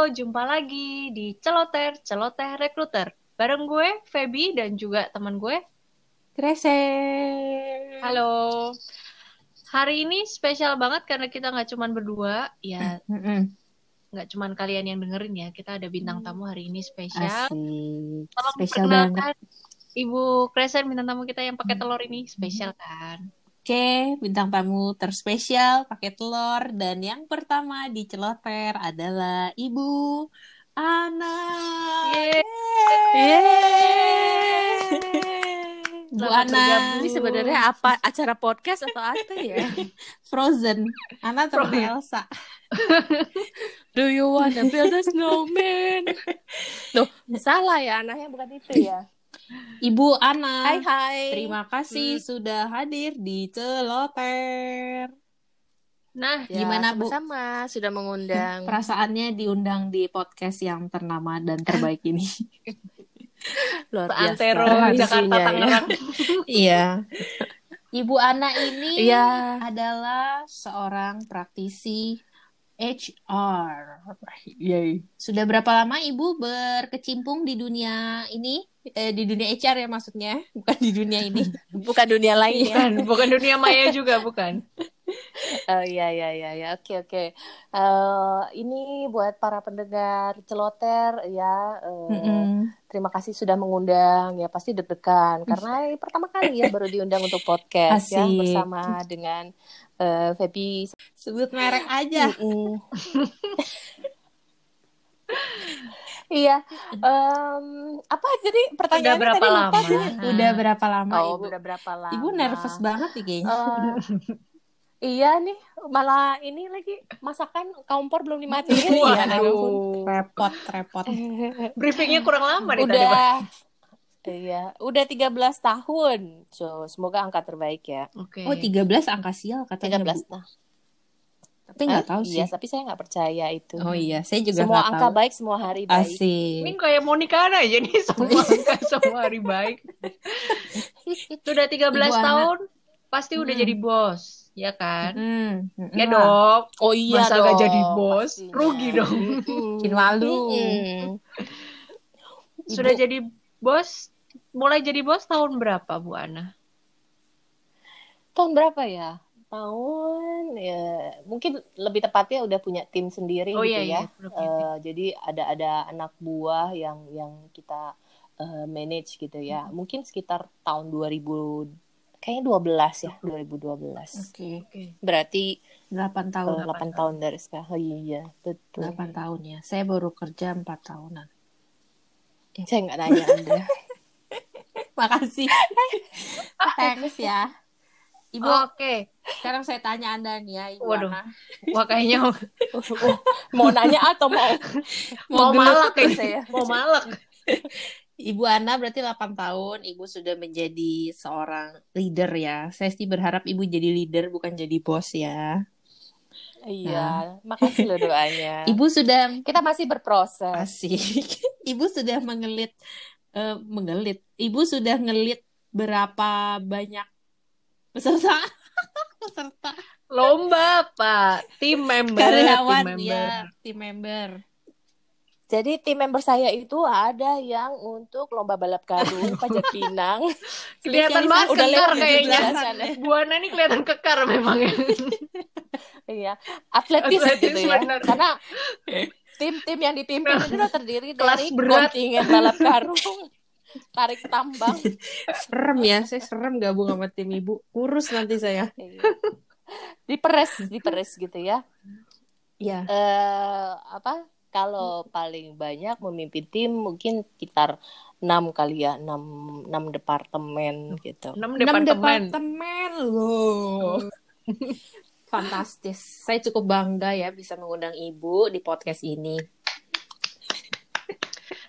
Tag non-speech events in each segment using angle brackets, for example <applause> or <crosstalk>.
Halo, jumpa lagi di Celoter, Celoteh Rekruter. Bareng gue, Feby, dan juga teman gue. Krese. Halo. Hari ini spesial banget karena kita nggak cuman berdua, ya nggak cuman kalian yang dengerin ya. Kita ada bintang tamu hari ini spesial. Asik. Tolong Spesial banget. perkenalkan Ibu Kresen bintang tamu kita yang pakai telur ini spesial kan? Oke, bintang tamu terspesial pakai telur dan yang pertama di celoter adalah Ibu Ana. Yeay. Bu Selamat Ana. Ini sebenarnya apa acara podcast atau apa ya? <laughs> Frozen. Ana Frozen. Elsa. <laughs> Do you wanna build a snowman? <laughs> Loh, salah ya anaknya bukan itu ya. Ibu Ana. Hai hai. Terima kasih Hmm. sudah hadir di celoter. Nah, Ya, Gimana, Bu? Sama-sama sudah mengundang. <laughs> Perasaannya diundang di podcast yang ternama dan terbaik ini. <laughs> Luar biasa. Antero, Jakarta, ya. Tangerang. <laughs> Iya. Ibu Ana ini Iya. adalah seorang praktisi HR. Yay. Sudah berapa lama Ibu berkecimpung di dunia ini? Eh, di dunia HR ya maksudnya, bukan di dunia ini. <laughs> Bukan dunia lain ya. Bukan, bukan dunia maya juga, bukan. <laughs> Oh iya iya iya ya. Oke oke. Eh, ini buat para pendengar celoter ya. eh, Mm-mm. Terima kasih sudah mengundang ya pasti deg-degan karena pertama kali ya baru diundang untuk podcast ya Asik. bersama dengan eh, Feby. Sebut merek aja. Iya, Em, apa jadi Udah pertanyaannya berapa tadi lupa lama? gue. Udah berapa lama Oh, Ibu? udah berapa lama? Ibu nervous banget nih kayaknya. Eh, iya nih, malah ini lagi masakan kompor belum dimatiin. Waduh. Iya, aduh. repot, repot. <laughs> Briefingnya kurang lama nih tadi, Pak. udah Iya, udah 13 tahun. So, semoga angka terbaik ya. Oke. Oh, 13 angka sial katanya. 13 Bu. tahun. Tapi nggak Hah? tahu sih. Iya, tapi saya nggak percaya itu. Oh iya, saya juga semua angka tahu. baik, semua hari baik. Ini Asik. kayak mau nikah aja nih <laughs> semua <laughs> angka semua hari baik. Sudah 13 Ibu tahun pasti udah Hmm. jadi bos, ya kan? Hmm, Ya dong. Oh iya Masa dong. nggak jadi bos? pastinya. Rugi dong. Bikin malu. Mm-mm. Sudah Ibu- jadi bos, mulai jadi bos tahun berapa, Bu Ana? Tahun berapa ya? Tahun ya mungkin lebih tepatnya udah punya tim sendiri Oh gitu iya, ya. iya. Eh, jadi ada ada anak buah yang yang kita eh, manage gitu ya. Hmm. Mungkin sekitar tahun 2000 kayaknya 12 ya, 2012. Oke, Oke. Berarti 8 tahun. eh, 8 tahun dari sekarang. Oh iya, betul. 8 tahun ya. Saya baru kerja 4 tahunan. Saya nggak nanya Anda. <laughs> Makasih. <laughs> Thanks ya. Ibu, Oke. sekarang saya tanya Anda nih ya, Ibu Waduh. Ana. Wah kayaknya <laughs> mau nanya atau mau mau gelut malak ya. saya? Mau malak. <laughs> Ibu Ana berarti 8 tahun, Ibu sudah menjadi seorang leader ya. Saya sih berharap Ibu jadi leader bukan jadi bos ya. Iya, makasih loh doanya. Ibu sudah Kita masih berproses. asik. Ibu sudah mengelit eh, mengelit. Ibu sudah ngelit berapa banyak peserta? <laughs> peserta Lomba, Pak. Tim member. karyawan tim member. ya, tim member. Jadi tim member saya itu ada yang untuk lomba balap karung pajak pinang. <laughs> Kelihatan banget Udah kekar lewat kayaknya. 17-an ya. Bu Ana ini kelihatan kekar memang ya. Iya, atletis, Atletis, gitu ya. benar. Karena tim-tim yang dipimpin itu udah terdiri Kelas dari berat. kontingen balap karung, <laughs> tarik tambang. Serem ya, saya serem gabung sama tim Ibu. Kurus nanti saya. Iya. Diperes, diperes gitu ya. Ya. eh apa? Kalau paling banyak memimpin tim mungkin sekitar enam kali ya, enam enam departemen gitu. 6 Enam departemen. departemen loh. <laughs> Fantastis. Saya cukup bangga ya bisa mengundang Ibu di podcast ini.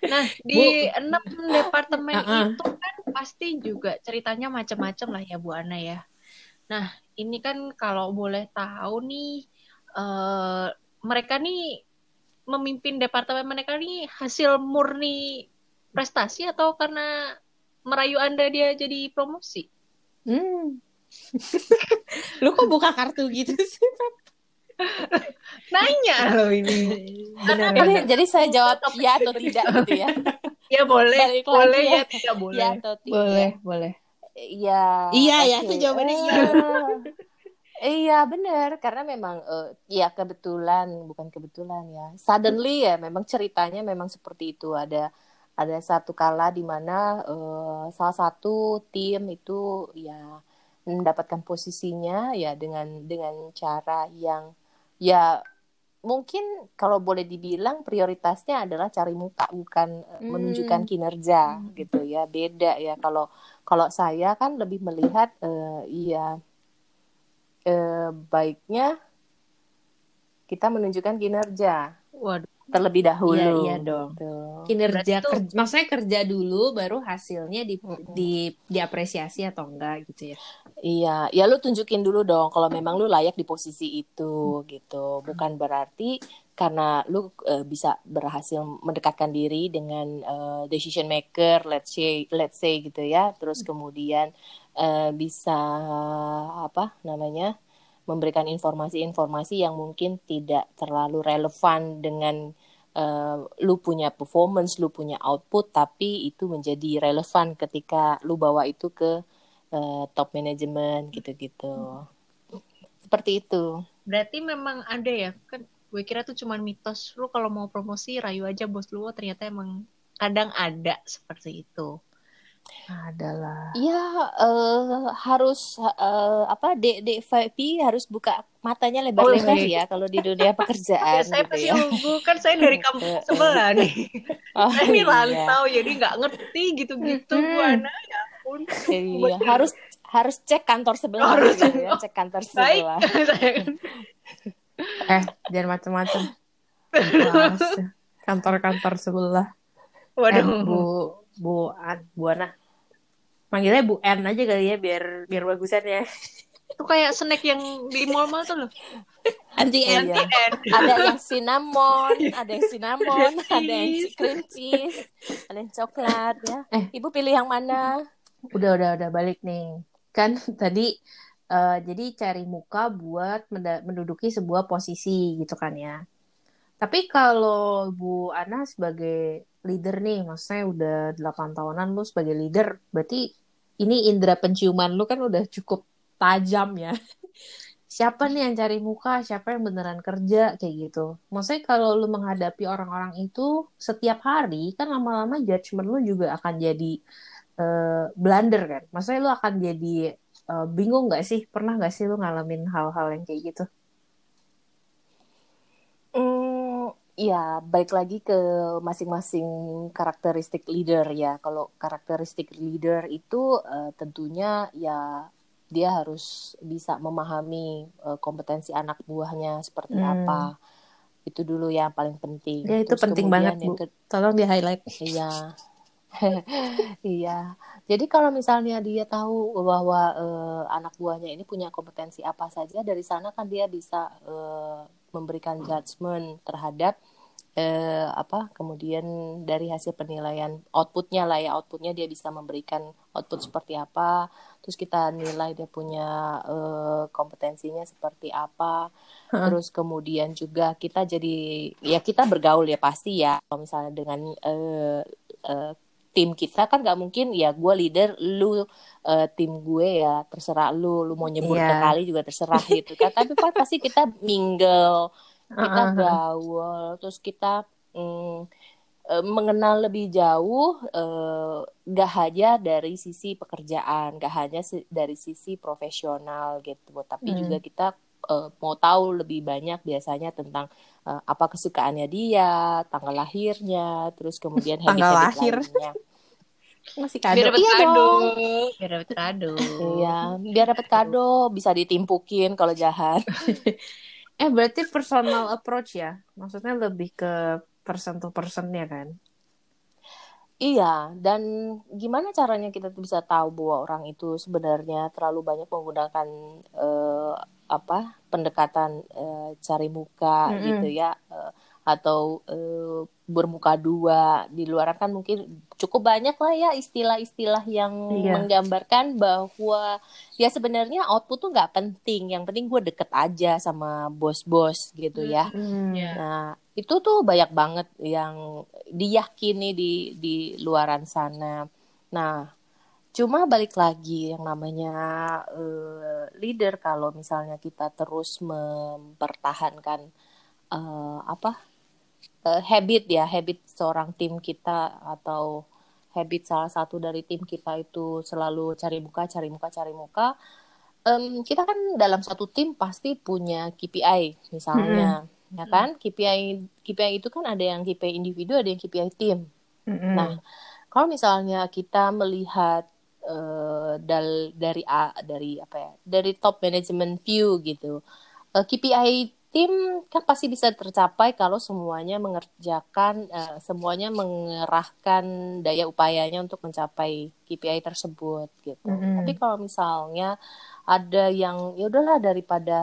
Nah, di enam departemen Uh-uh. itu kan pasti juga ceritanya macam-macam lah ya Bu Ana ya. Nah, ini kan kalau boleh tahu nih eh mereka nih memimpin departemen mereka nih hasil murni prestasi atau karena merayu Anda dia jadi promosi? Hmm. Lu kok buka kartu gitu sih, Pep? Nanya loh ini. Benar, Karena Jadi, jadi saya jawab ya atau tidak gitu ya. Ya boleh, Balik boleh ya. ya, tidak boleh. Ya atau tidak. Boleh, boleh. Iya. Iya, ya, oke. itu jawabannya iya. <laughs> Iya benar karena memang eh, ya kebetulan bukan kebetulan ya suddenly ya memang ceritanya memang seperti itu ada ada satu kala di mana eh, salah satu tim itu ya mendapatkan posisinya ya dengan dengan cara yang ya mungkin kalau boleh dibilang prioritasnya adalah cari muka bukan eh, Hmm. menunjukkan kinerja Hmm. gitu ya beda ya kalau kalau saya kan lebih melihat eh, ya eh, baiknya kita menunjukkan kinerja Waduh, terlebih dahulu. Iya, iya dong. Gitu. Kinerja Berarti tuh- kerja, maksudnya kerja dulu baru hasilnya di, di diapresiasi atau enggak gitu ya. Iya, ya lu tunjukin dulu dong kalau memang lu layak di posisi itu gitu. Bukan berarti karena lu eh, bisa berhasil mendekatkan diri dengan eh, decision maker, let's say let's say gitu ya. Terus kemudian eh, bisa apa namanya? memberikan informasi-informasi yang mungkin tidak terlalu relevan dengan eh, lu punya performance, lu punya output, tapi itu menjadi relevan ketika lu bawa itu ke eh, top management gitu-gitu. Seperti itu. berarti memang ada ya kan? Gue kira tuh cuman mitos. Lu kalau mau promosi rayu aja bos lu. Oh, Ternyata emang kadang ada seperti itu. Adalah. Ya eh, harus eh, apa D DVP harus buka matanya lebar-lebar Oh, iya. ya kalau di dunia <laughs> pekerjaan saya gitu pasti ya. nunggu kan saya dari <laughs> kampung sebelah nih. <laughs> Oh, Saya ini iya. rantau jadi nggak ngerti gitu-gitu Mm-mm. Bu Ana ya ampun. Iya, harus harus cek kantor sebelah Harus. gitu ya, cek kantor Baik sebelah. saya kan. Eh, jangan macam-macam. Kantor-kantor sebelah. Eh, Waduh. Bu Bu An, Bu Ana. Manggilnya Bu N aja kali ya biar biar bagusan ya. Itu kayak snack yang di mall-mall tuh loh. Anti N. Iya. Ada yang cinnamon, <laughs> ada yang cinnamon, ada yang cream cheese, ada yang coklat ya. Eh. Ibu pilih yang mana? Udah udah udah balik nih. Kan <laughs> tadi eh, jadi cari muka buat menduduki sebuah posisi gitu kan ya. Tapi kalau Bu Ana sebagai leader nih, maksudnya udah 8 tahunan lu sebagai leader, berarti ini indera penciuman lu kan udah cukup tajam ya. <laughs> Siapa nih yang cari muka, siapa yang beneran kerja kayak gitu. Maksudnya kalau lu menghadapi orang-orang itu setiap hari, kan lama-lama judgement lu juga akan jadi eh, blunder kan. Maksudnya lu akan jadi eh, bingung nggak sih? Pernah nggak sih lu ngalamin hal-hal yang kayak gitu? Hmm, ya, baik lagi ke masing-masing karakteristik leader ya. Kalau karakteristik leader itu eh, tentunya ya dia harus bisa memahami eh, kompetensi anak buahnya seperti Hmm. apa. Itu dulu yang paling penting. Ya, itu Terus penting banget, Bu. ke- Tolong di highlight. Iya. <laughs> Iya. Jadi kalau misalnya dia tahu bahwa eh, anak buahnya ini punya kompetensi apa saja, dari sana kan dia bisa eh, memberikan judgement terhadap eh, apa kemudian dari hasil penilaian outputnya lah ya outputnya dia bisa memberikan output seperti apa terus kita nilai dia punya eh, kompetensinya seperti apa terus kemudian juga kita jadi ya kita bergaul ya pasti ya kalau misalnya dengan eh, eh, tim kita kan nggak mungkin ya gue leader lu eh, tim gue ya terserah lu lu mau nyebut Iya. kali juga terserah gitu kan tapi kan pasti kita mingle kita gaul terus kita mm, eh, mengenal lebih jauh eh, gak hanya dari sisi pekerjaan gak hanya si- dari sisi profesional gitu tapi Hmm. juga kita eh, mau tahu lebih banyak biasanya tentang eh, apa kesukaannya dia tanggal lahirnya terus kemudian Tanggal lahir. lainnya Masih Biar kado. dapat Iya kado. dong. Biar dapat kado. Iya, biar dapat kado bisa ditimpukin kalau jahat. <laughs> Eh, berarti personal approach ya? Maksudnya lebih ke person to person ya kan? Iya, dan gimana caranya kita tuh bisa tahu bahwa orang itu sebenarnya terlalu banyak menggunakan eh, apa pendekatan eh, cari muka Mm-mm. gitu ya? Eh, atau uh, bermuka dua di luar kan mungkin cukup banyak lah ya istilah-istilah yang iya. menggambarkan bahwa ya sebenarnya output tuh nggak penting yang penting gue deket aja sama bos-bos gitu ya mm, yeah. nah itu tuh banyak banget yang diyakini di di luaran sana nah cuma balik lagi yang namanya uh, leader kalau misalnya kita terus mempertahankan uh, apa uh, habit ya habit seorang tim kita atau habit salah satu dari tim kita itu selalu cari muka cari muka cari muka um, kita kan dalam satu tim pasti punya KPI misalnya mm-hmm. ya kan KPI KPI itu kan ada yang KPI individu ada yang KPI tim mm-hmm. nah kalau misalnya kita melihat uh, dal dari A dari apa ya dari top management view gitu uh, KPI tim kan pasti bisa tercapai kalau semuanya mengerjakan uh, semuanya mengerahkan daya upayanya untuk mencapai KPI tersebut gitu. Mm -hmm. Tapi kalau misalnya ada yang ya udahlah daripada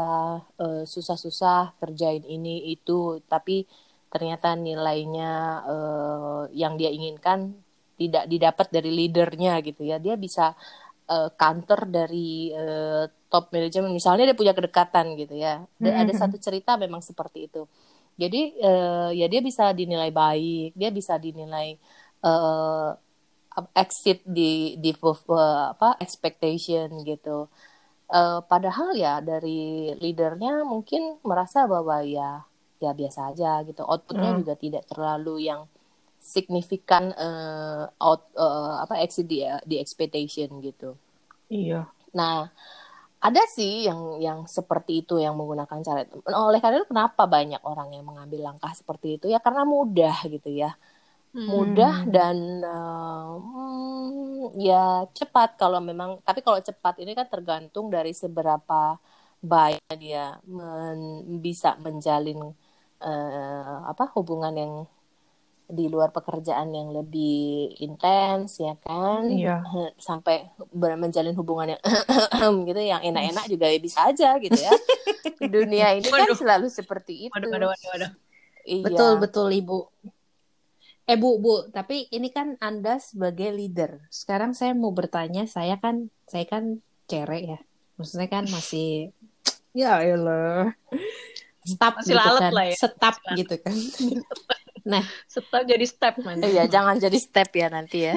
susah susah-susah kerjain ini itu tapi ternyata nilainya uh, yang dia inginkan tidak didapat dari leadernya gitu ya. Dia bisa uh, counter dari uh, top manajemen misalnya dia punya kedekatan gitu ya mm-hmm. ada satu cerita memang seperti itu jadi uh, ya dia bisa dinilai baik dia bisa dinilai uh, exit di di uh, apa expectation gitu uh, padahal ya dari leadernya mungkin merasa bahwa ya ya biasa aja gitu outputnya mm. juga tidak terlalu yang signifikan uh, out uh, apa exit di di expectation gitu. Iya. Nah, ada sih yang yang seperti itu yang menggunakan cara itu. Oleh karena itu kenapa banyak orang yang mengambil langkah seperti itu ya karena mudah gitu ya. Hmm. Mudah dan uh, hmm, ya cepat kalau memang tapi kalau cepat ini kan tergantung dari seberapa baik dia men, bisa menjalin uh, apa hubungan yang di luar pekerjaan yang lebih intens ya kan iya. <laughs> sampai menjalin hubungan yang <clears throat> gitu yang enak-enak juga bisa aja gitu ya <laughs> dunia ini kan waduh. kan selalu seperti itu waduh, waduh, waduh, waduh. Iya. betul betul ibu eh bu bu tapi ini kan anda sebagai leader sekarang saya mau bertanya saya kan saya kan cerek ya maksudnya kan masih ya elah stop masih gitu kan. lah ya. Stop gitu kan. <laughs> Nah, step jadi step man. Iya, jangan jadi step ya nanti ya.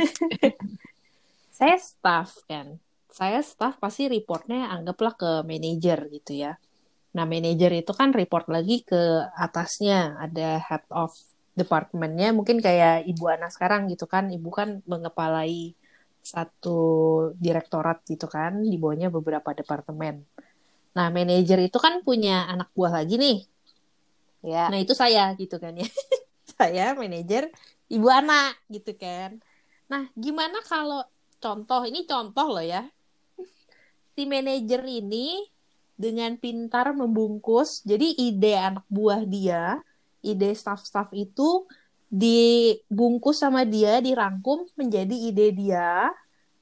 <laughs> saya staff kan. Saya staff pasti reportnya anggaplah ke manajer gitu ya. Nah, manajer itu kan report lagi ke atasnya, ada head of departemennya, mungkin kayak Ibu Ana sekarang gitu kan. Ibu kan mengepalai satu direktorat gitu kan, di bawahnya beberapa departemen. Nah, manajer itu kan punya anak buah lagi nih. Ya. Nah, itu saya gitu kan ya. <laughs> saya manajer ibu anak gitu kan. Nah gimana kalau contoh ini contoh loh ya. Si manajer ini dengan pintar membungkus jadi ide anak buah dia ide staff-staff itu dibungkus sama dia dirangkum menjadi ide dia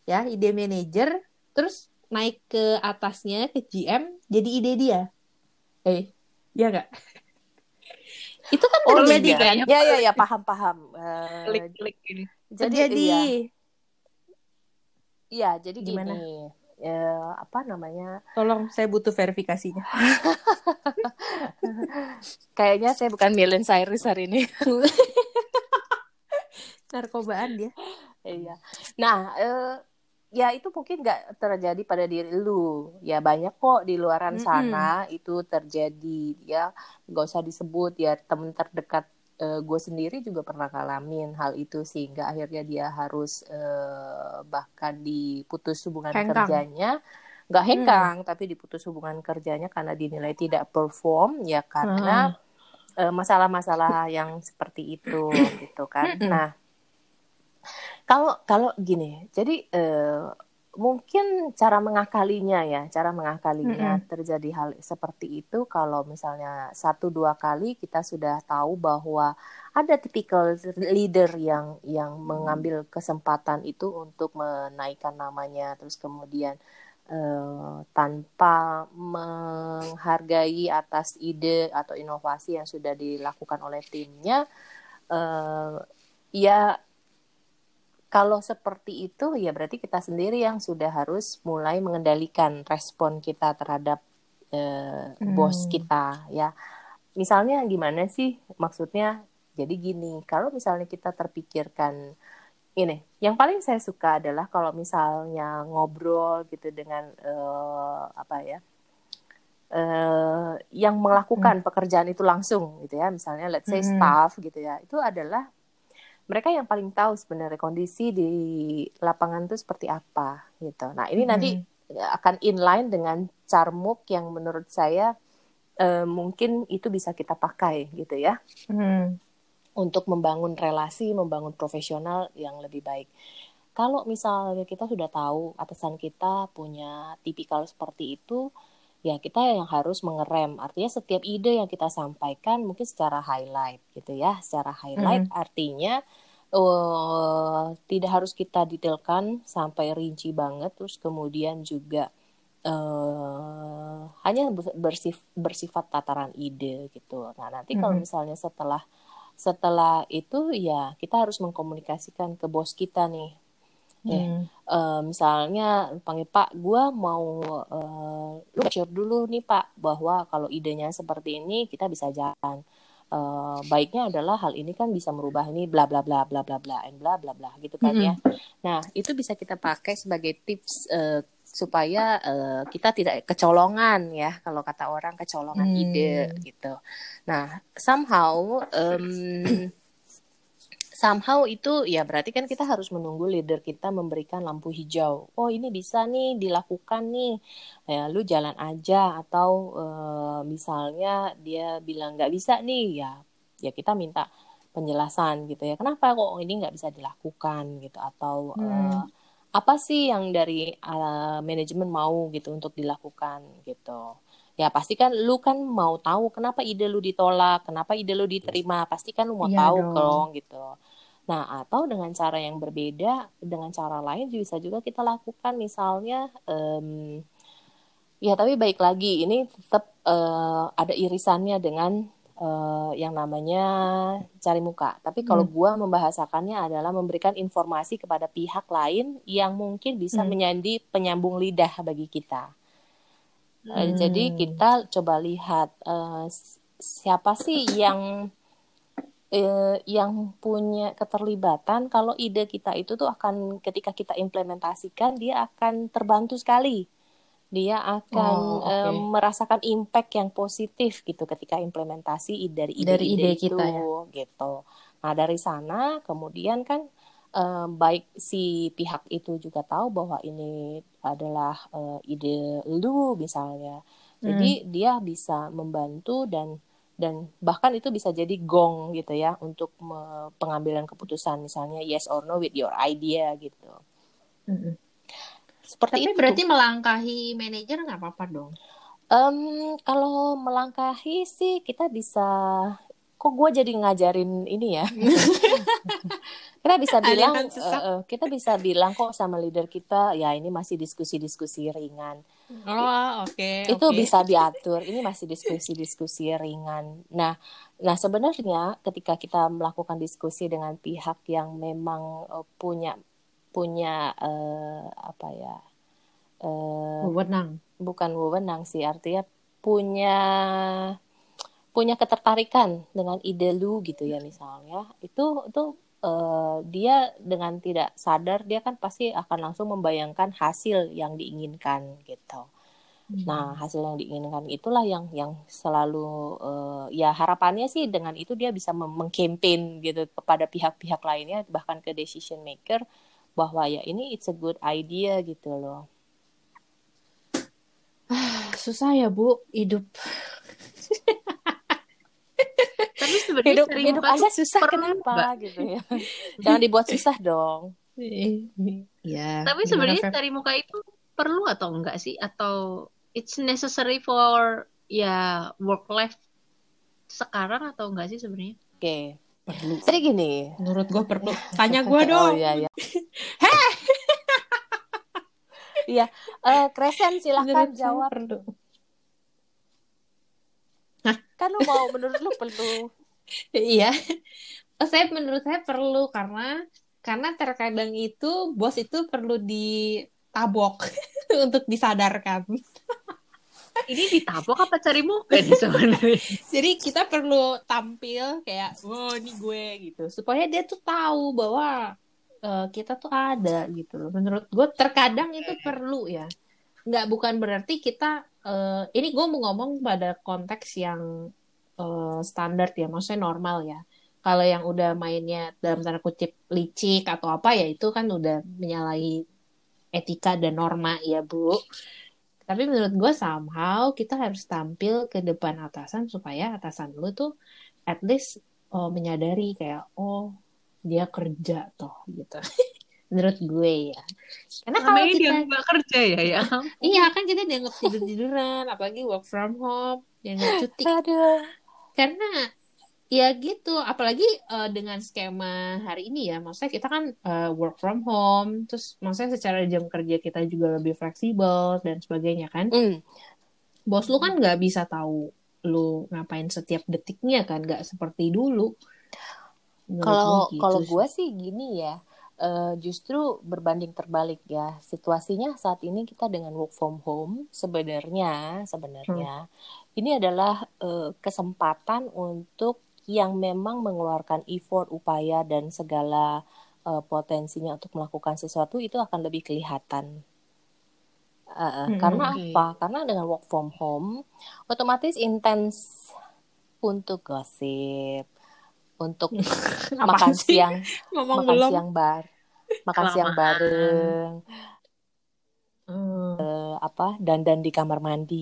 ya ide manajer terus naik ke atasnya ke GM jadi ide dia. Eh ya nggak itu kan oh, terjadi iya. kan? Ya ya ya paham paham. Uh, klik klik ini. Jadi jadi iya. Iya, jadi gimana? Gini, ya, apa namanya? Tolong saya butuh verifikasinya. <laughs> Kayaknya saya bukan Milen Cyrus hari ini. <laughs> Narkobaan dia. Iya. Nah, uh, ya itu mungkin nggak terjadi pada diri lu ya banyak kok di luaran mm -hmm. sana itu terjadi ya nggak usah disebut ya temen terdekat uh, gue sendiri juga pernah ngalamin hal itu sehingga akhirnya dia harus uh, bahkan diputus hubungan hengkang. kerjanya nggak hengkang hmm. tapi diputus hubungan kerjanya karena dinilai tidak perform ya karena hmm. masalah-masalah hmm. yang seperti itu gitu kan nah kalau kalau gini, jadi uh, mungkin cara mengakalinya ya, cara mengakalinya mm -hmm. terjadi hal seperti itu kalau misalnya satu dua kali kita sudah tahu bahwa ada tipikal leader yang yang mengambil kesempatan itu untuk menaikkan namanya, terus kemudian uh, tanpa menghargai atas ide atau inovasi yang sudah dilakukan oleh timnya uh, ya kalau seperti itu ya berarti kita sendiri yang sudah harus mulai mengendalikan respon kita terhadap uh, hmm. bos kita ya misalnya gimana sih maksudnya jadi gini kalau misalnya kita terpikirkan ini yang paling saya suka adalah kalau misalnya ngobrol gitu dengan uh, apa ya uh, yang melakukan hmm. pekerjaan itu langsung gitu ya misalnya let's say hmm. staff gitu ya itu adalah mereka yang paling tahu sebenarnya kondisi di lapangan itu seperti apa gitu. Nah ini hmm. nanti akan inline dengan carmuk yang menurut saya uh, mungkin itu bisa kita pakai gitu ya. Hmm. Untuk membangun relasi, membangun profesional yang lebih baik. Kalau misalnya kita sudah tahu atasan kita punya tipikal seperti itu, ya kita yang harus mengerem. Artinya setiap ide yang kita sampaikan mungkin secara highlight gitu ya. Secara highlight hmm. artinya uh, tidak harus kita detailkan sampai rinci banget. Terus kemudian juga uh, hanya bersif, bersifat tataran ide gitu. Nah nanti hmm. kalau misalnya setelah setelah itu ya kita harus mengkomunikasikan ke bos kita nih Hmm. uh, misalnya panggil Pak, gue mau uh, lu share dulu nih Pak bahwa kalau idenya seperti ini kita bisa jalan. Uh, baiknya adalah hal ini kan bisa merubah ini bla bla bla bla bla bla and bla bla bla gitu kan -hmm. ya. Nah itu bisa kita pakai sebagai tips uh, supaya uh, kita tidak kecolongan ya kalau kata orang kecolongan hmm. ide gitu. Nah somehow um, somehow itu ya berarti kan kita harus menunggu leader kita memberikan lampu hijau. Oh ini bisa nih dilakukan nih, ya lu jalan aja atau uh, misalnya dia bilang nggak bisa nih ya ya kita minta penjelasan gitu ya kenapa kok ini nggak bisa dilakukan gitu atau hmm. uh, apa sih yang dari uh, manajemen mau gitu untuk dilakukan gitu ya pasti kan lu kan mau tahu kenapa ide lu ditolak kenapa ide lu diterima pasti kan lu mau iya tahu dong. dong gitu Nah, atau dengan cara yang berbeda, dengan cara lain bisa juga kita lakukan misalnya um, ya tapi baik lagi ini tetap uh, ada irisannya dengan uh, yang namanya cari muka. Tapi kalau hmm. gua membahasakannya adalah memberikan informasi kepada pihak lain yang mungkin bisa hmm. menjadi penyambung lidah bagi kita. Hmm. Uh, jadi kita coba lihat uh, siapa sih yang eh, yang punya keterlibatan kalau ide kita itu tuh akan ketika kita implementasikan dia akan terbantu sekali dia akan oh, okay. eh, merasakan impact yang positif gitu ketika implementasi dari ide, dari ide, ide itu kita, ya? gitu nah dari sana kemudian kan eh, baik si pihak itu juga tahu bahwa ini adalah eh, ide lu misalnya jadi hmm. dia bisa membantu dan dan bahkan itu bisa jadi gong gitu ya untuk pengambilan keputusan misalnya yes or no with your idea gitu. Mm-hmm. Seperti Tapi itu. berarti melangkahi manajer nggak apa-apa dong? Um, kalau melangkahi sih kita bisa kok gue jadi ngajarin ini ya <laughs> kita bisa bilang uh, kita bisa bilang kok sama leader kita ya ini masih diskusi-diskusi ringan oh oke okay, itu okay. bisa diatur. Ini masih diskusi-diskusi ringan. Nah nah sebenarnya ketika kita melakukan diskusi dengan pihak yang memang uh, punya punya uh, apa ya uh, wewenang. bukan wewenang sih artinya punya punya ketertarikan dengan ide lu gitu ya misalnya. Itu itu uh, dia dengan tidak sadar dia kan pasti akan langsung membayangkan hasil yang diinginkan gitu. Hmm. Nah hasil yang diinginkan itulah yang yang selalu uh, ya harapannya sih dengan itu dia bisa mengkampanye gitu kepada pihak-pihak lainnya bahkan ke decision maker bahwa ya ini it's a good idea gitu loh. Susah ya bu hidup. <laughs> Tapi sebenarnya hidup, hidup Anda susah kenapa mbak. gitu ya. Jangan dibuat <laughs> susah dong. ya. Tapi sebenarnya cari muka itu perlu atau enggak sih? Atau it's necessary for ya work life sekarang atau enggak sih sebenarnya? Oke. Okay. Perlu. Jadi gini. Menurut gue perlu. <laughs> Tanya gue dong. Oh iya iya. <laughs> Iya, uh, Kresen silahkan Menurut jawab. perlu. Kan lu mau menurut lu perlu. <laughs> Iya. Oh, saya menurut saya perlu karena karena terkadang itu bos itu perlu ditabok <laughs> untuk disadarkan. Ini ditabok apa cari muka <laughs> nih sebenarnya? Jadi kita perlu tampil kayak, wow ini gue gitu, supaya dia tuh tahu bahwa eh, kita tuh ada gitu loh. Menurut gue terkadang itu perlu ya. Nggak bukan berarti kita, eh, ini gue mau ngomong pada konteks yang eh, standar ya, maksudnya normal ya. Kalau yang udah mainnya dalam tanda kutip licik atau apa ya itu kan udah menyalahi etika dan norma ya Bu. Tapi menurut gue somehow kita harus tampil ke depan atasan supaya atasan lu tuh at least oh, menyadari kayak oh dia kerja toh gitu. <laughs> menurut gue ya. Karena kalau kita nggak kerja ya ya. iya kan kita dianggap tidur tiduran, apalagi work from home, dianggap cuti. Aduh. Karena ya gitu, apalagi eh, dengan skema hari ini ya, maksudnya kita kan eh, work from home, terus maksudnya secara jam kerja kita juga lebih fleksibel dan sebagainya kan. Hmm. bos lu kan nggak bisa tahu lu ngapain setiap detiknya kan nggak seperti dulu Kalau gua gitu kalau gue sih gini ya, eh, justru berbanding terbalik ya. Situasinya saat ini kita dengan work from home sebenarnya sebenarnya ini adalah eh, kesempatan untuk yang memang mengeluarkan effort, upaya dan segala eh, potensinya untuk melakukan sesuatu itu akan lebih kelihatan. Eh, Hmm, karena oke. apa? Karena dengan work from home otomatis intens untuk gosip, untuk <laughs> makan sih? siang ngomong makan belum? siang bar makan siang bareng. Hmm. eh, apa dandan di kamar mandi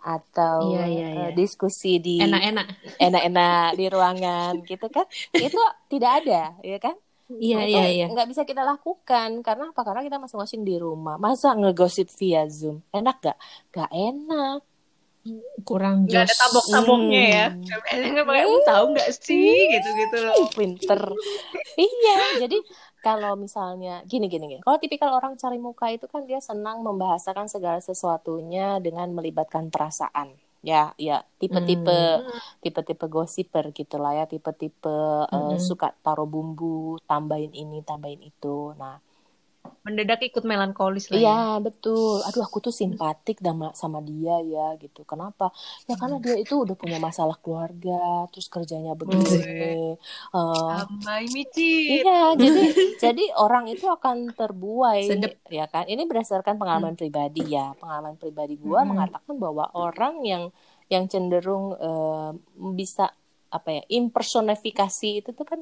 atau Iya, iya, eh, iya. diskusi di enak-enak. enak-enak di ruangan gitu kan? Itu tidak ada ya kan? Iya iya iya. nggak bisa kita lakukan. Karena apa? Karena kita masing-masing di rumah. Masa ngegosip via zoom? Enak gak gak enak kurang Nggak ada tabok-taboknya ya. Hmm. Pakai "Um, tahu nggak sih? Gitu-gitu loh. <laughs> pinter. Iya jadi kalau misalnya gini gini gini. Kalau tipikal orang cari muka itu kan dia senang membahasakan segala sesuatunya dengan melibatkan perasaan. Ya ya tipe-tipe tipe-tipe gosiper gitu lah ya. Tipe-tipe eh, Mm-mm. suka taruh bumbu tambahin ini tambahin itu. Nah Mendadak ikut melankolis ya. Iya betul. Aduh aku tuh simpatik sama sama dia ya gitu. Kenapa? Ya karena dia itu udah punya masalah keluarga, terus kerjanya begini. Eh, Sampai micin. iya, jadi jadi orang itu akan terbuai Sedep. ya kan. Ini berdasarkan pengalaman pribadi ya. Pengalaman pribadi gua Hmm. mengatakan bahwa orang yang yang cenderung eh, bisa apa ya impersonifikasi itu tuh kan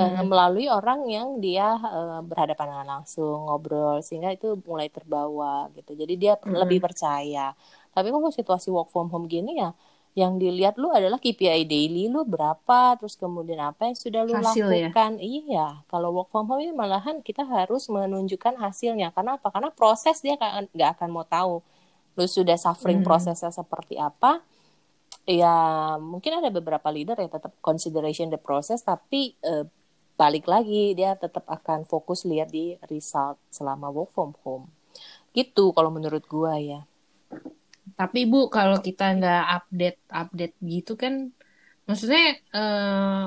Hmm. melalui orang yang dia eh, berhadapan langsung ngobrol sehingga itu mulai terbawa gitu. Jadi dia Hmm. lebih percaya. Tapi kalau situasi work from home gini ya yang dilihat lu adalah KPI daily lu berapa terus kemudian apa yang sudah lu Hasil ya? lakukan. Iya, kalau work from home ini malahan kita harus menunjukkan hasilnya. Karena apa? Karena proses dia nggak akan mau tahu lu sudah suffering Hmm. prosesnya seperti apa ya mungkin ada beberapa leader yang tetap consideration the process tapi eh, balik lagi dia tetap akan fokus lihat di result selama work from home gitu kalau menurut gua ya Tapi Bu, kalau kita nggak update update gitu kan, maksudnya eh,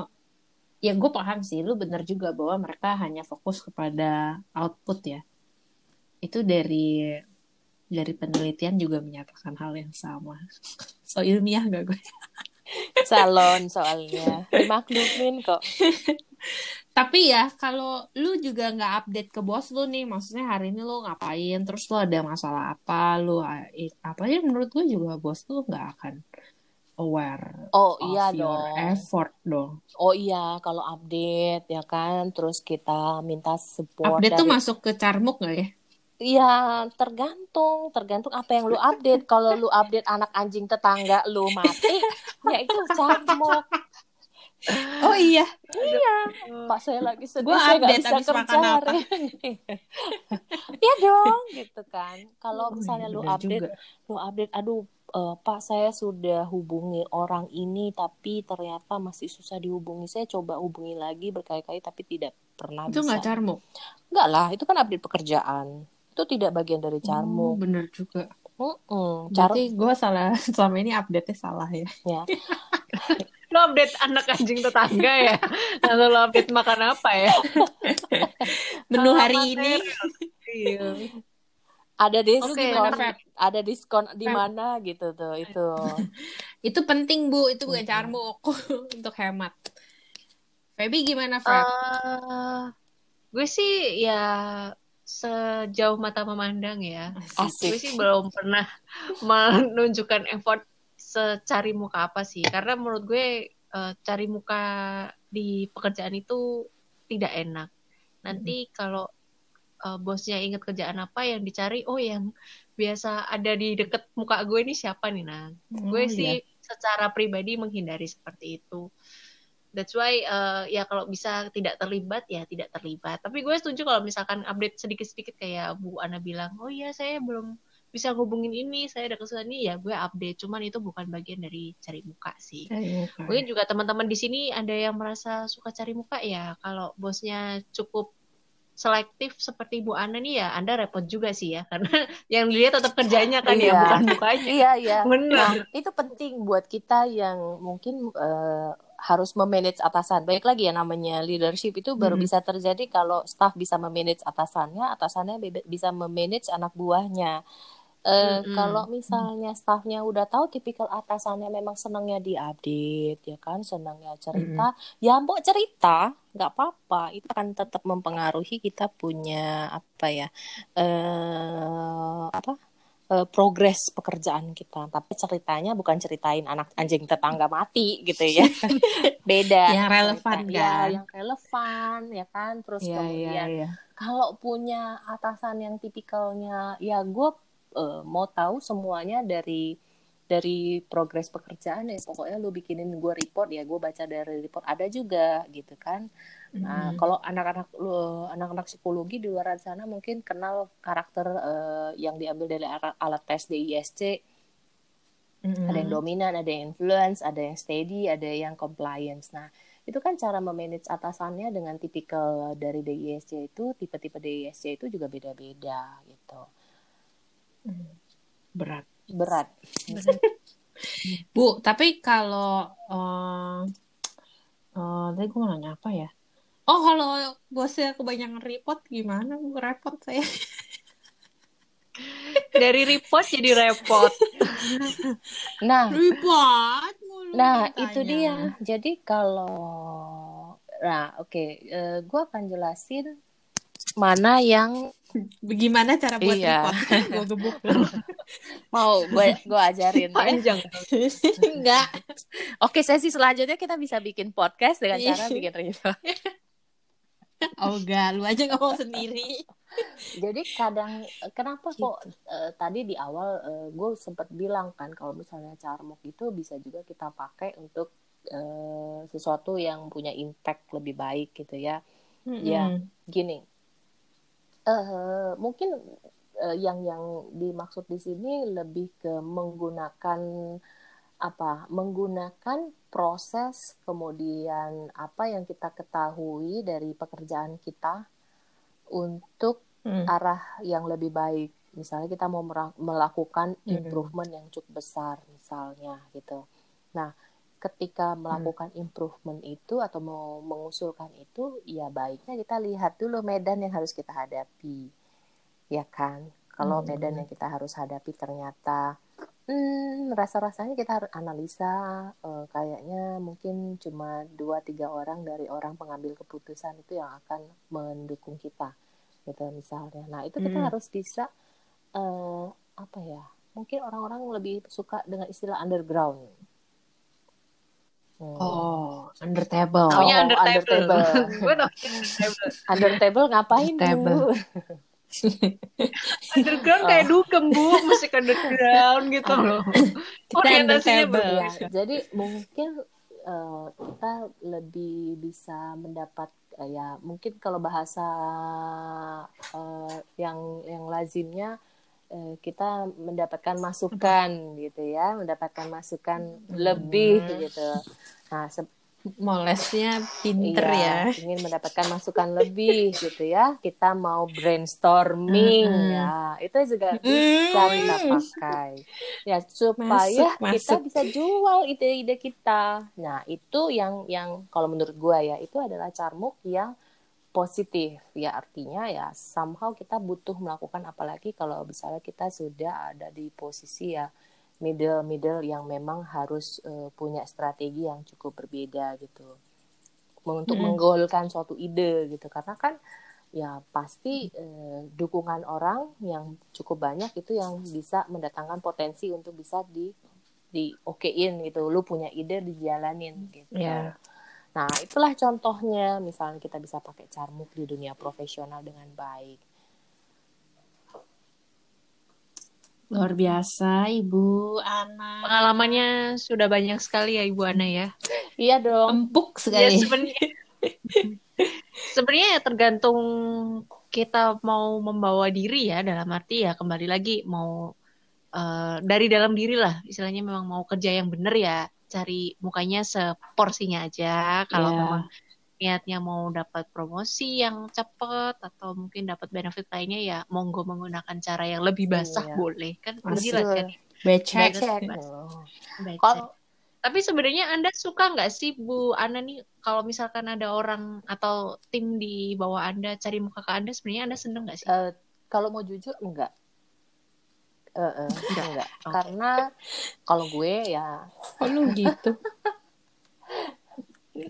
ya gue paham sih, lu bener juga bahwa mereka hanya fokus kepada output ya. Itu dari dari penelitian juga menyatakan hal yang sama. <laughs> So ilmiah nggak gue? salon soalnya dimaklumin kok <laughs> Tapi ya kalau lu juga nggak update ke bos lu nih, maksudnya hari ini lu ngapain, terus lu ada masalah apa, lu apa ya menurut gue juga bos lu nggak akan aware oh of iya your dong effort dong. oh iya kalau update ya kan terus kita minta support Update tuh dari masuk ke carmuk nggak ya? Iya, tergantung, tergantung apa yang lu update. Kalau lu update anak anjing tetangga lu mati, ya itu camuk. Oh iya, Iya, Pak saya lagi sedih, Gua saya nggak update bisa kerja apa. hari ini. Iya dong, gitu kan. Kalau Oh, misalnya iya lu benar update, juga. lu update, aduh eh, Pak saya sudah hubungi orang ini, tapi ternyata masih susah dihubungi. Saya coba hubungi lagi berkali-kali, tapi tidak pernah itu bisa. nggak carmuk. Enggak lah, itu kan update pekerjaan. itu tidak bagian dari Oh, carmuk. bener juga. Mm-mm. Car- Berarti gue salah <laughs> selama ini update-nya salah ya. ya. <laughs> Lo update anak anjing tetangga ya? Atau lo update makan apa ya? Menu Salah hari ini Iya. Ada diskon, Feb? ada diskon di Feb? mana gitu tuh itu. <laughs> itu penting bu, itu bukan carmuk <laughs> untuk hemat. Feby gimana Feb? Eh, gue sih ya sejauh mata memandang ya. Asik. Gue sih belum pernah menunjukkan effort secari muka apa sih. Karena menurut gue eh, cari muka di pekerjaan itu tidak enak. Nanti kalau eh, bosnya ingat kerjaan apa yang dicari, oh yang biasa ada di deket muka gue ini siapa nih nah. Oh, gue iya. sih secara pribadi menghindari seperti itu. That's why uh, ya kalau bisa tidak terlibat ya tidak terlibat. Tapi gue setuju kalau misalkan update sedikit-sedikit kayak Bu Ana bilang, oh iya saya belum bisa ngubungin ini, saya ada kesulitan ini ya gue update. Cuman itu bukan bagian dari cari muka sih. Cari muka. Mungkin juga teman-teman di sini ada yang merasa suka cari muka ya. Kalau bosnya cukup selektif seperti Bu Ana nih ya, Anda repot juga sih ya. <laughs> Karena yang dilihat tetap kerjanya kan ya, Iya. bukan mukanya. Iya, iya. Benar. Nah, itu penting buat kita yang mungkin eh, harus memanage atasan. Baik lagi ya namanya leadership itu baru Mhm. bisa terjadi kalau staff bisa memanage atasannya, atasannya bisa memanage anak buahnya. Eh, Mm-mm. Kalau misalnya staffnya udah tahu tipikal atasannya memang senangnya diupdate, ya kan, senangnya cerita, ya mbok cerita, nggak apa-apa. Itu akan tetap mempengaruhi kita punya apa ya, eh apa? eh, progres pekerjaan kita. Tapi ceritanya bukan ceritain anak anjing tetangga mati gitu ya. <laughs> Beda. Yang relevan, cerita. Ya, kan? yang relevan ya kan. Terus Iya, iya, kemudian iya. kalau punya atasan yang tipikalnya ya gue eh, mau tahu semuanya dari dari progres pekerjaan ya pokoknya lu bikinin gue report ya gue baca dari report ada juga gitu kan Nah, Mhm. kalau anak-anak lu anak-anak psikologi di luar sana mungkin kenal karakter eh, yang diambil dari alat, tes DISC, Mhm. ada yang dominan, ada yang influence, ada yang steady, ada yang compliance. Nah, itu kan cara memanage atasannya dengan tipikal dari DISC itu, tipe-tipe DISC itu juga beda-beda gitu. Berat. Berat. Bu, tapi kalau eh eh, tadi gue mau nanya apa ya? Oh, kalau bosnya kebanyakan report gimana? Bu, repot saya. Dari report jadi repot. Nah, Report mulu Nah, mintanya. itu dia. Jadi kalau nah, oke, eh, gua akan jelasin mana yang Bagaimana cara buat Iya. report? Gue gebuk. <laughs> mau gue gue ajarin ya. Panjang. <laughs> Enggak. Oke, sesi selanjutnya kita bisa bikin podcast dengan Iya. cara bikin report. <laughs> Oh enggak, lu aja ngomong sendiri. Jadi kadang kenapa kok eh, tadi di awal gue sempat bilang kan kalau misalnya carmuk itu bisa juga kita pakai untuk eh, sesuatu yang punya impact lebih baik gitu ya. Ya. Gini, eh mungkin eh, yang yang dimaksud di sini lebih ke menggunakan apa? Menggunakan proses kemudian apa yang kita ketahui dari pekerjaan kita untuk Hmm. arah yang lebih baik. Misalnya kita mau melakukan Mm-mm. improvement yang cukup besar misalnya gitu. Nah, ketika melakukan improvement itu atau mau mengusulkan itu, ya baiknya kita lihat dulu medan yang harus kita hadapi. Ya kan? Kalau Mm. medan yang kita harus hadapi ternyata hmm, rasa-rasanya kita harus analisa eh, kayaknya mungkin cuma dua tiga orang dari orang pengambil keputusan itu yang akan mendukung kita gitu misalnya. Nah itu kita Hmm. harus bisa eh, apa ya? Mungkin orang-orang lebih suka dengan istilah underground. Hmm. Oh, under table. Oh, under under table. table. <laughs> Gue tau under table. Under table ngapain Under table. bu? Underground kayak dukem bu, musik underground gitu loh. Kita under Orientasinya table. Ya, jadi mungkin eh, kita lebih bisa mendapat eh, ya mungkin kalau bahasa eh, yang yang lazimnya eh, kita mendapatkan masukan gitu ya, mendapatkan masukan lebih gitu. Nah, molesnya pinter Iya, ya. ingin mendapatkan masukan lebih gitu ya. Kita mau brainstorming Mm-mm. ya. Itu juga bisa Mm. kita pakai. Ya supaya Masuk, kita masuk. bisa jual ide-ide kita. Nah, itu yang yang kalau menurut gua ya, itu adalah carmuk yang positif. Ya artinya ya somehow kita butuh melakukan apalagi kalau misalnya kita sudah ada di posisi ya middle middle yang memang harus eh, punya strategi yang cukup berbeda gitu untuk Mm-mm. menggolkan suatu ide gitu karena kan ya pasti eh, dukungan orang yang cukup banyak itu yang bisa mendatangkan potensi untuk bisa di di okein gitu lu punya ide dijalanin gitu Iya. Nah itulah contohnya misalnya kita bisa pakai carmuk di dunia profesional dengan baik Luar biasa Ibu Ana. Pengalamannya sudah banyak sekali ya Ibu Ana ya. iya dong Empuk Ya sekali. sebenarnya sebenarnya ya tergantung kita mau membawa diri ya dalam arti ya kembali lagi mau eh, dari dalam diri lah istilahnya memang mau kerja yang bener ya cari mukanya seporsinya aja. Kalau Iya. memang niatnya mau dapat promosi yang cepet atau mungkin dapat benefit lainnya ya monggo menggunakan cara yang lebih basah Iya. boleh. Kan jelas kan Becek. Kalau Tapi sebenarnya Anda suka nggak sih Bu Ana nih kalau misalkan ada orang atau tim di bawah Anda cari muka ke Anda sebenarnya Anda seneng nggak sih? eh, kalau mau jujur enggak Eh, eh, enggak, Oke. karena kalau gue ya lu gitu? <laughs>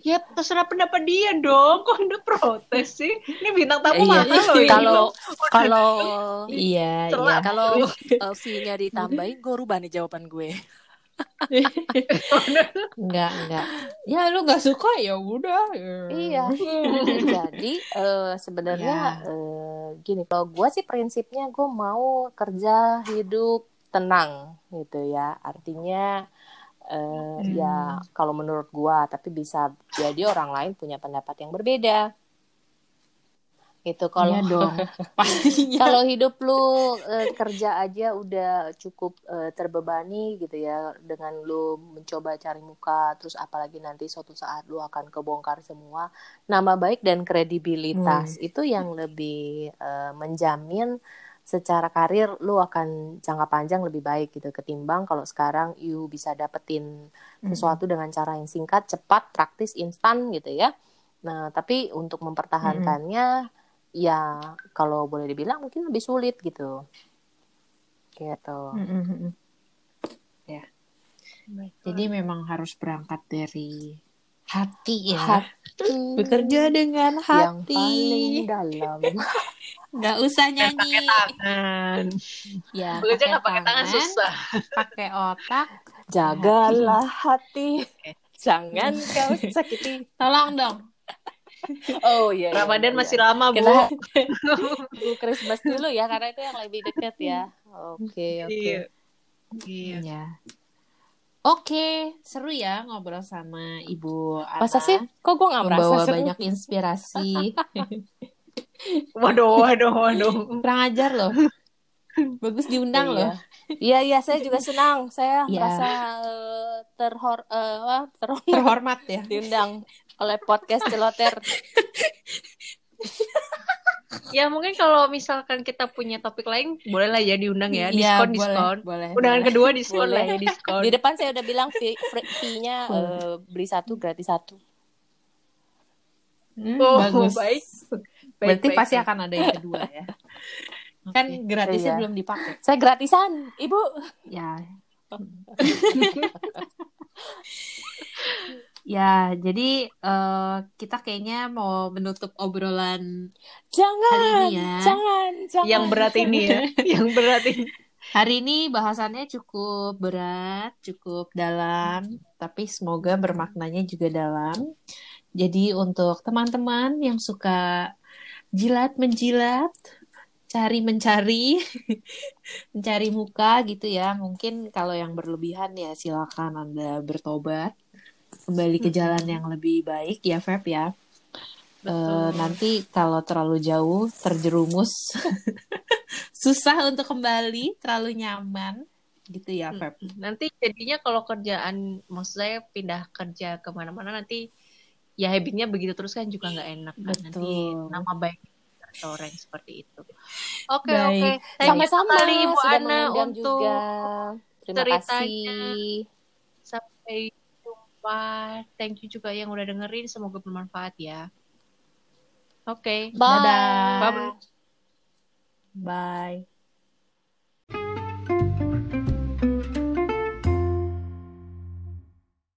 Ya terserah pendapat dia dong. Kok Anda protes sih? Ini bintang tamu Iya, mahal loh ini. kalau kalau Iya, iya. kalau uh, <laughs> fee-nya ditambahin gue rubah nih jawaban gue Enggak, enggak. Ya lu nggak suka ya udah. Iya. <laughs> jadi eh, sebenarnya eh, gini kalau gue sih prinsipnya gue mau kerja hidup tenang gitu ya artinya eh, ya kalau menurut gue tapi bisa jadi orang lain punya pendapat yang berbeda itu kalau Iya dong. <laughs> Pastinya. kalau hidup lu eh, kerja aja udah cukup eh, terbebani gitu ya dengan lu mencoba cari muka terus apalagi nanti suatu saat lu akan kebongkar semua nama baik dan kredibilitas itu yang lebih eh, menjamin secara karir lu akan jangka panjang lebih baik gitu ketimbang kalau sekarang you bisa dapetin sesuatu dengan cara yang singkat, cepat, praktis, instan gitu ya. Nah, tapi untuk mempertahankannya ya kalau boleh dibilang mungkin lebih sulit gitu. Gitu. Mm-mm. Ya. Jadi memang harus berangkat dari hati ya. Hati Bekerja dengan yang hati. paling dalam. <laughs> Nggak usah nyanyi. pakai tangan. Ya, Bekerja nggak pakai tangan susah. Pakai otak. Jagalah hati. Jangan kau <laughs> sakiti. Tolong dong. Oh iya. iya, Ramadan iya. masih lama Bu. Kita <laughs> Bu Christmas dulu ya karena itu yang lebih dekat ya. Oke, oke. Iya. Iya. Ya. Oke, seru ya ngobrol sama Ibu Ana. Masa sih? Kok gue nggak merasa membawa seru? banyak inspirasi. <laughs> Waduh, waduh, waduh. Kurang ajar loh. Bagus diundang Iya. loh. Iya iya saya juga senang. Saya Iya. merasa eh, terhor eh, apa, terhormat Terhormat ya. <laughs> diundang oleh podcast celoter. <laughs> Ya mungkin kalau misalkan kita punya topik lain, boleh lah ya diundang ya. Iya, Diskon, boleh, diskon. Boleh. Undangan boleh. kedua diskon Boleh. lah ya, diskon. Di depan saya udah bilang fee- fee- fee-nya eh, beli satu gratis satu. Hmm, Oh, bagus. baik. Baik, Berarti baik, pasti baik. akan ada yang kedua ya. <laughs> Kan gratisnya Iya. belum dipakai. Saya gratisan, Ibu. Ya. <laughs> ya, jadi eh, kita kayaknya mau menutup obrolan Jangan, Hari ini ya. jangan, jangan. Yang berat ini ya, <laughs> yang berat ini. Hari ini bahasannya cukup berat, cukup dalam, tapi semoga bermaknanya juga dalam. Jadi untuk teman-teman yang suka jilat menjilat, cari mencari, <laughs> mencari muka gitu ya. Mungkin kalau yang berlebihan ya silakan Anda bertobat, kembali ke jalan yang lebih baik ya Feb ya. Eh, nanti kalau terlalu jauh terjerumus <laughs> susah untuk kembali terlalu nyaman gitu ya Feb Nanti jadinya kalau kerjaan, maksud saya pindah kerja ke mana-mana nanti ya habitnya begitu terus kan juga nggak enak kan. Nanti nama baik tercoreng seperti itu. Oke Baik. oke. You Sama-sama Ibu Ana untuk juga. Terima ceritanya. kasih. sampai jumpa. Thank you juga yang udah dengerin. Semoga bermanfaat ya. Oke. Bye. Dadah. Bye-bye. bye